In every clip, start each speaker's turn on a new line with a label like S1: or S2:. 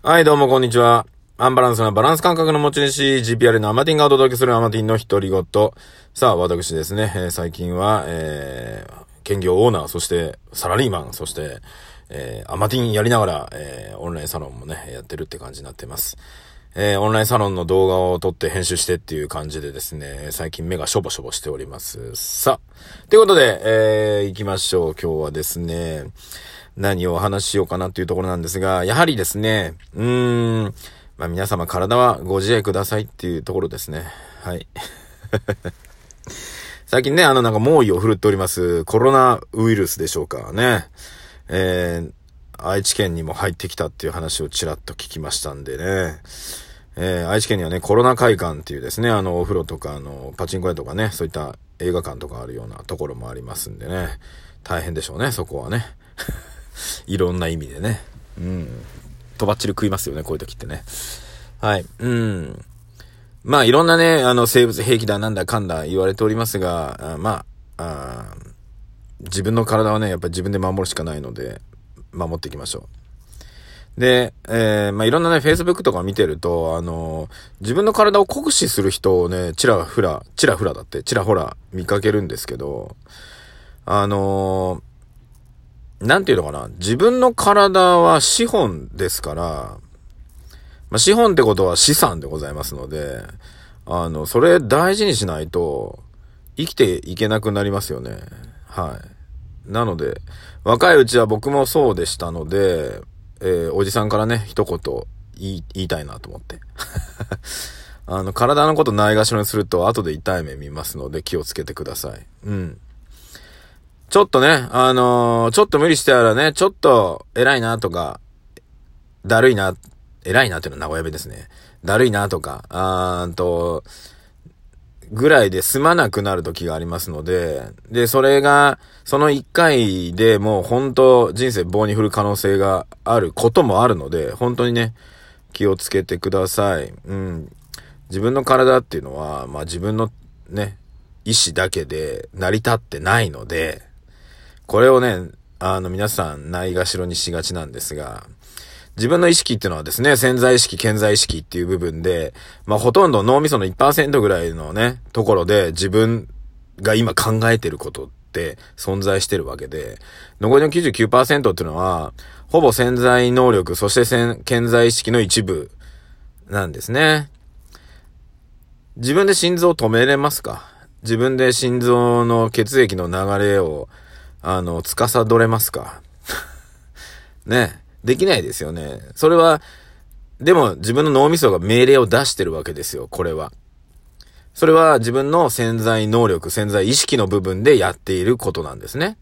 S1: はい、どうもこんにちは。アンバランスなバランス感覚の持ち主、GPR のアマティンがお届けするアマティンの独り言。さあ、私ですね、えー最近は、えー、兼業オーナー、そしてサラリーマン、そして、えー、アマティンやりながら、えー、オンラインサロンもね、やってるって感じになってます。えー、オンラインサロンの動画を撮って編集してっていう感じでですね、最近目がしょぼしょぼしております。さあ、ということで、えー、行きましょう。今日はですね、何をお話ししようかなっていうところなんですが、やはりですね、うーん、まあ皆様体はご自愛くださいっていうところですね。はい。最近ね、あのなんか猛威を振るっておりますコロナウイルスでしょうかね。えー、愛知県にも入ってきたっていう話をちらっと聞きましたんでね。えー、愛知県にはね、コロナ会館っていうですね、あの、お風呂とか、あの、パチンコ屋とかね、そういった映画館とかあるようなところもありますんでね。大変でしょうね、そこはね。いろんな意味でね。うん。とばっちり食いますよね、こういう時ってね。はい。うん。まあ、いろんなね、あの、生物兵器だなんだかんだ言われておりますが、あまあ、自分の体はね、やっぱり自分で守るしかないので、守っていきましょう。で、えー、まあ、いろんなね、Facebook とか見てると、あの自分の体を酷使する人をね、ちらふら、ちらふらだって、ちらほら見かけるんですけど、あのなんていうのかな？自分の体は資本ですから、まあ、資本ってことは資産でございますので、あの、それ大事にしないと、生きていけなくなりますよね。はい。なので、若いうちは僕もそうでしたので、えーおじさんからね、一言言い言いたいなと思って。あの、体のことないがしろにすると後で痛い目見ますので気をつけてください。うん。ちょっとね、あのーちょっと無理してたらね、ちょっと偉いなとか、だるいな、偉いなっていうのは名古屋弁ですね。だるいなとか、あーんと、ぐらいで済まなくなる時がありますので、で、それが、その一回でもう本当人生棒に振る可能性があることもあるので、本当にね、気をつけてください。うん。自分の体っていうのは、まあ自分のね、意志だけで成り立ってないので、これをね、あの皆さんないがしろにしがちなんですが、自分の意識っていうのはですね、潜在意識、潜在意識っていう部分で、まあほとんど脳みその1%ぐらいのね、ところで自分が今考えてることって存在してるわけで、残りの99%っていうのは、ほぼ潜在能力、そして潜在意識の一部なんですね。自分で心臓を止めれますか？自分で心臓の血液の流れを、あの、司れますか？ね。できないですよね。それは、でも自分の脳みそが命令を出してるわけですよ、これは。それは自分の潜在能力、潜在意識の部分でやっていることなんですね。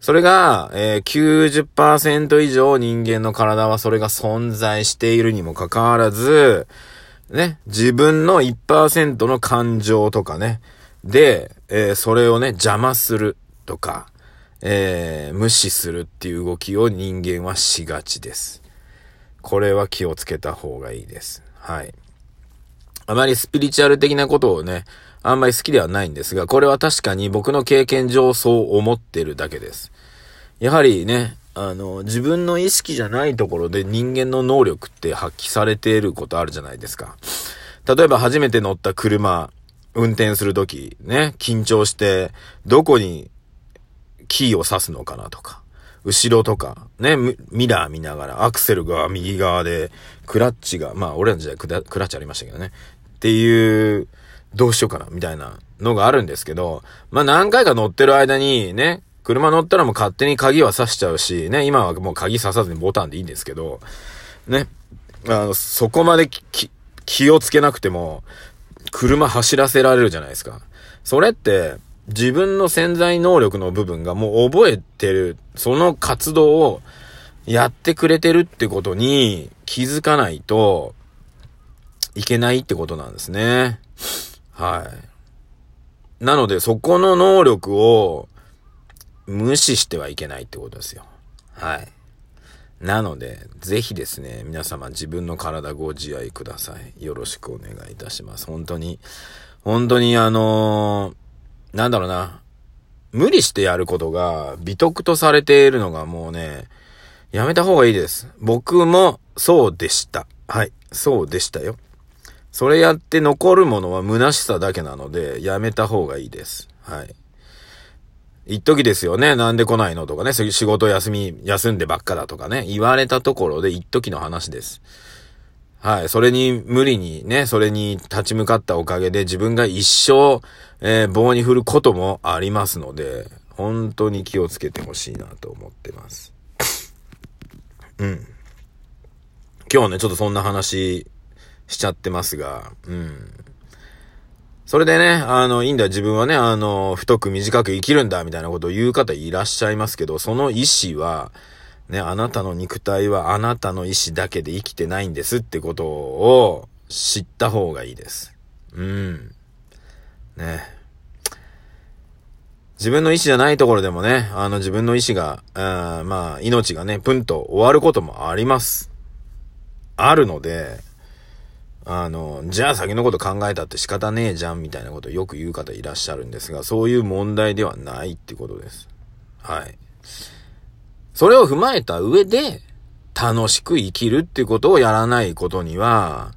S1: それが、えー、90%以上人間の体はそれが存在しているにもかかわらず、ね、自分の1%の感情とかね、で、えーそれをね、邪魔するとか、えー無視するっていう動きを人間はしがちです。これは気をつけた方がいいです。はい。あまりスピリチュアル的なことをね、あんまり好きではないんですが、これは確かに僕の経験上そう思ってるだけです。やはりね、あの、自分の意識じゃないところで人間の能力って発揮されていることあるじゃないですか。例えば初めて乗った車、運転するとき、ね、緊張して、どこにキーを刺すのかなとか、後ろとか、ね、ミラー見ながら、アクセルが右側で、クラッチが、まあ、俺らの時代クラッチありましたけどね。っていう、どうしようかな、みたいなのがあるんですけど、まあ、何回か乗ってる間に、ね、車乗ったらもう勝手に鍵は刺しちゃうし、ね、今はもう鍵刺さずにボタンでいいんですけど、ね、あの、そこまで気をつけなくても、車走らせられるじゃないですか。それって、自分の潜在能力の部分がもう覚えてる、その活動をやってくれてるってことに気づかないといけないってことなんですね。はい。なので、そこの能力を無視してはいけないってことですよ。はい。なので、ぜひですね、皆様自分の体ご自愛ください。よろしくお願いいたします。本当に、本当にあのーなんだろうな、無理してやることが美徳とされているのがもうね、やめた方がいいです。僕もそうでした。はい。そうでしたよ。それやって残るものは虚しさだけなので、やめた方がいいです。はい。一時ですよね。なんで来ないのとかね。仕事休み、休んでばっかだとかね。言われたところで一時の話です。はい。それに無理にね、それに立ち向かったおかげで自分が一生、えー、棒に振ることもありますので、本当に気をつけてほしいなと思ってます。うん。今日ね、ちょっとそんな話しちゃってますが、うん。それでね、あの、いいんだ、自分はね、あの、太く短く生きるんだ、みたいなことを言う方いらっしゃいますけど、その意思は、ね、あなたの肉体はあなたの意志だけで生きてないんですってことを知った方がいいです。うん。ね。自分の意志じゃないところでもね、あの自分の意志が、あまあ、命がね、プンと終わることもあります。あるので、あの、じゃあ先のこと考えたって仕方ねえじゃんみたいなことをよく言う方いらっしゃるんですが、そういう問題ではないってことです。はい。それを踏まえた上で、楽しく生きるっていうことをやらないことには、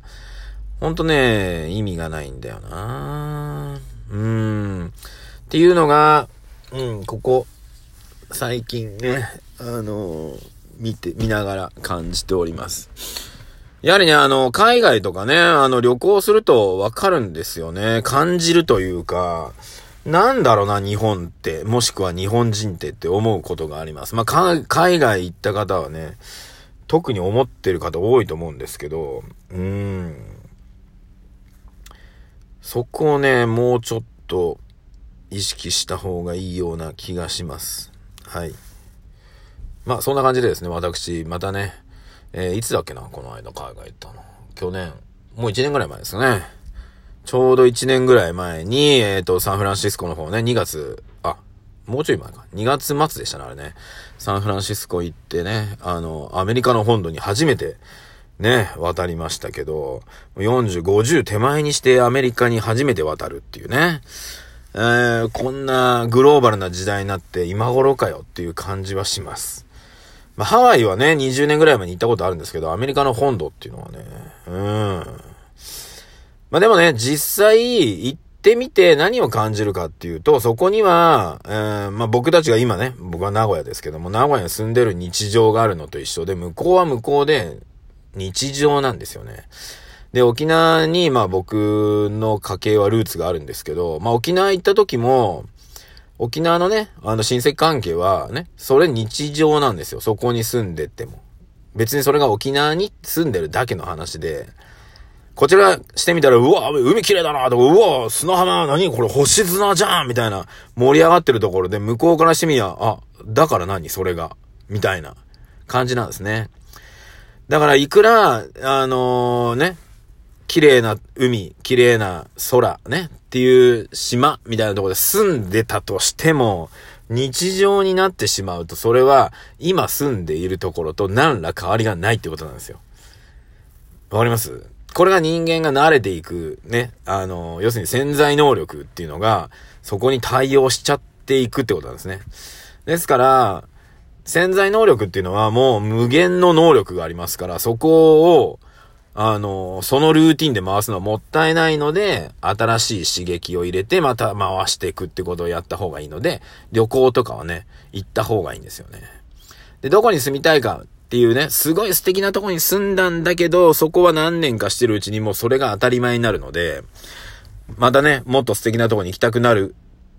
S1: ほんとね、意味がないんだよなうーん。っていうのが、うん、ここ、最近ね、あの見て、見ながら感じております。やはりね、あの、海外とかね、あの、旅行するとわかるんですよね。感じるというか、なんだろうな、日本って、もしくは日本人ってって思うことがあります。まあ、海外行った方はね、特に思ってる方多いと思うんですけど、うーん。そこをね、もうちょっと意識した方がいいような気がします。はい。まあ、そんな感じでですね、私、またね、えー、いつだっけな、この間海外行ったの。去年。もう1年ぐらい前ですね。ちょうど1年ぐらい前に、えっ、ー、と、サンフランシスコの方ね、2月、あ、もうちょい前か。2月末でしたね、あれね。サンフランシスコ行ってね、あの、アメリカの本土に初めて、ね、渡りましたけど、40、50手前にしてアメリカに初めて渡るっていうね。えー、こんなグローバルな時代になって今頃かよっていう感じはします。まあ、ハワイはね、20年ぐらい前に行ったことあるんですけど、アメリカの本土っていうのはね、うん。まあ、でもね、実際行ってみて何を感じるかっていうと、そこには、えー、まあ、僕たちが今ね、僕は名古屋ですけども、名古屋に住んでる日常があるのと一緒で、向こうは向こうで日常なんですよね。で、沖縄に、まあ僕の家系はルーツがあるんですけど、まあ沖縄行った時も、沖縄のね、あの親戚関係はね、それ日常なんですよ。そこに住んでっても。別にそれが沖縄に住んでるだけの話で、こちらしてみたら、うわ、海綺麗だなとか、うわ、砂浜、何これ星砂じゃんみたいな盛り上がってるところで、向こうからしてみや、あ、だから何それが。みたいな感じなんですね。だから、いくら、あのー、ね、綺麗な海、綺麗な空、ね、っていう島みたいなところで住んでたとしても、日常になってしまうと、それは今住んでいるところと何ら変わりがないってことなんですよ。わかります？これが人間が慣れていく、ね、あの、要するに潜在能力っていうのが、そこに対応しちゃっていくってことなんですね。ですから、潜在能力っていうのはもう無限の能力がありますから、そこを、あの、そのルーティンで回すのはもったいないので、新しい刺激を入れてまた回していくってことをやった方がいいので、旅行とかはね、行った方がいいんですよね。で、どこに住みたいかっていうね、すごい素敵なとこに住んだんだけど、そこは何年かしてるうちにもうそれが当たり前になるので、またね、もっと素敵なとこに行きたくなる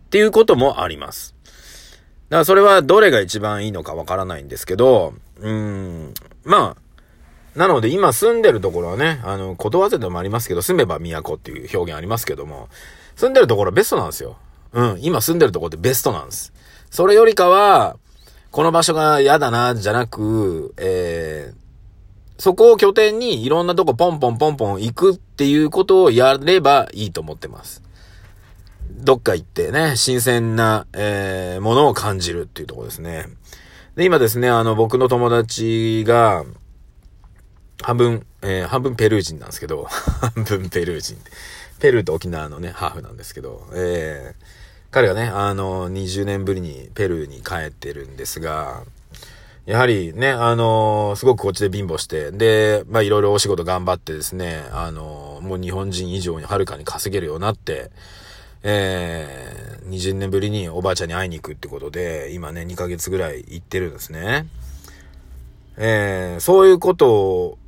S1: っていうこともあります。だからそれはどれが一番いいのかわからないんですけど、うーん、まあ、なので今住んでるところはね、あの、ことわざでもありますけど、住めば都っていう表現ありますけども、住んでるところはベストなんですよ。うん、今住んでるとこってベストなんです。それよりかは、この場所が嫌だな、じゃなく、えー、そこを拠点にいろんなとこポンポンポンポン行くっていうことをやればいいと思ってます。どっか行ってね、新鮮な、えー、ものを感じるっていうとこですね。で、今ですね、あの、僕の友達が、半分、えー、半分ペルー人なんですけど、半分ペルー人。ペルーと沖縄のね、ハーフなんですけど、えー、彼がね、あの、20年ぶりにペルーに帰ってるんですが、やはりね、あの、すごくこっちで貧乏して、で、まあいろいろお仕事頑張ってですね、あの、もう日本人以上にはるかに稼げるようになって、えー、20年ぶりにおばあちゃんに会いに行くってことで、今ね、2ヶ月ぐらい行ってるんですね。えー、そういうこと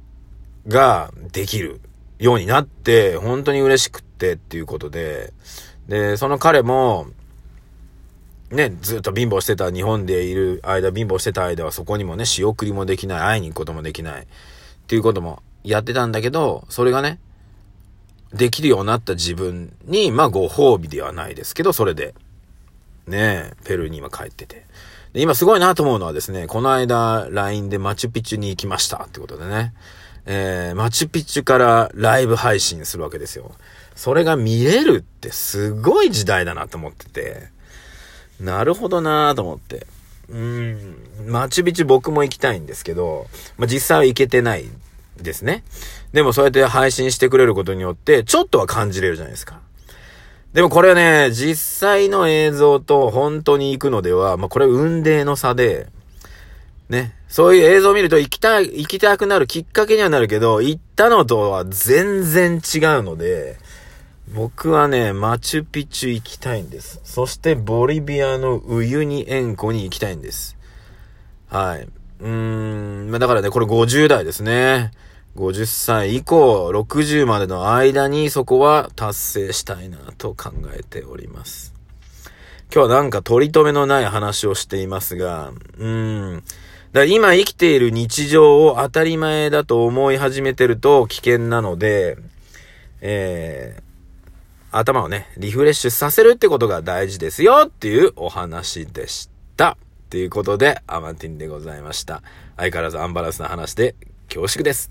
S1: ができるようになって、本当に嬉しくってっていうことで、で、その彼も、ね、ずっと貧乏してた、日本でいる間、貧乏してた間はそこにもね、仕送りもできない、会いに行くこともできない、っていうこともやってたんだけど、それがね、できるようになった自分に、まあご褒美ではないですけど、それで、ねペルーに今帰ってて。で今すごいなと思うのはですね、この間 LINE でマチュピチュに行きましたってことでね、えー、マチュピチュからライブ配信するわけですよ。それが見れるってすごい時代だなと思ってて、なるほどなと思って。うん、マチュピチュ僕も行きたいんですけど、まあ、実際は行けてないですね。でもそうやって配信してくれることによって、ちょっとは感じれるじゃないですか。でもこれはね、実際の映像と本当に行くのでは、まあ、これ運命の差で、ね、そういう映像を見ると行きたい、行きたくなるきっかけにはなるけど、行ったのとは全然違うので、僕はね、マチュピチュ行きたいんです。そしてボリビアのウユニ塩湖に行きたいんです。はい。うーん、だからね、これ50代ですね。50歳以降、60までの間にそこは達成したいなと考えております。今日はなんか取り留めのない話をしていますが、うーん。だ今生きている日常を当たり前だと思い始めてると危険なので、えー、頭をね、リフレッシュさせるってことが大事ですよっていうお話でした。ということで、アマティンでございました。相変わらずアンバランスな話で恐縮です。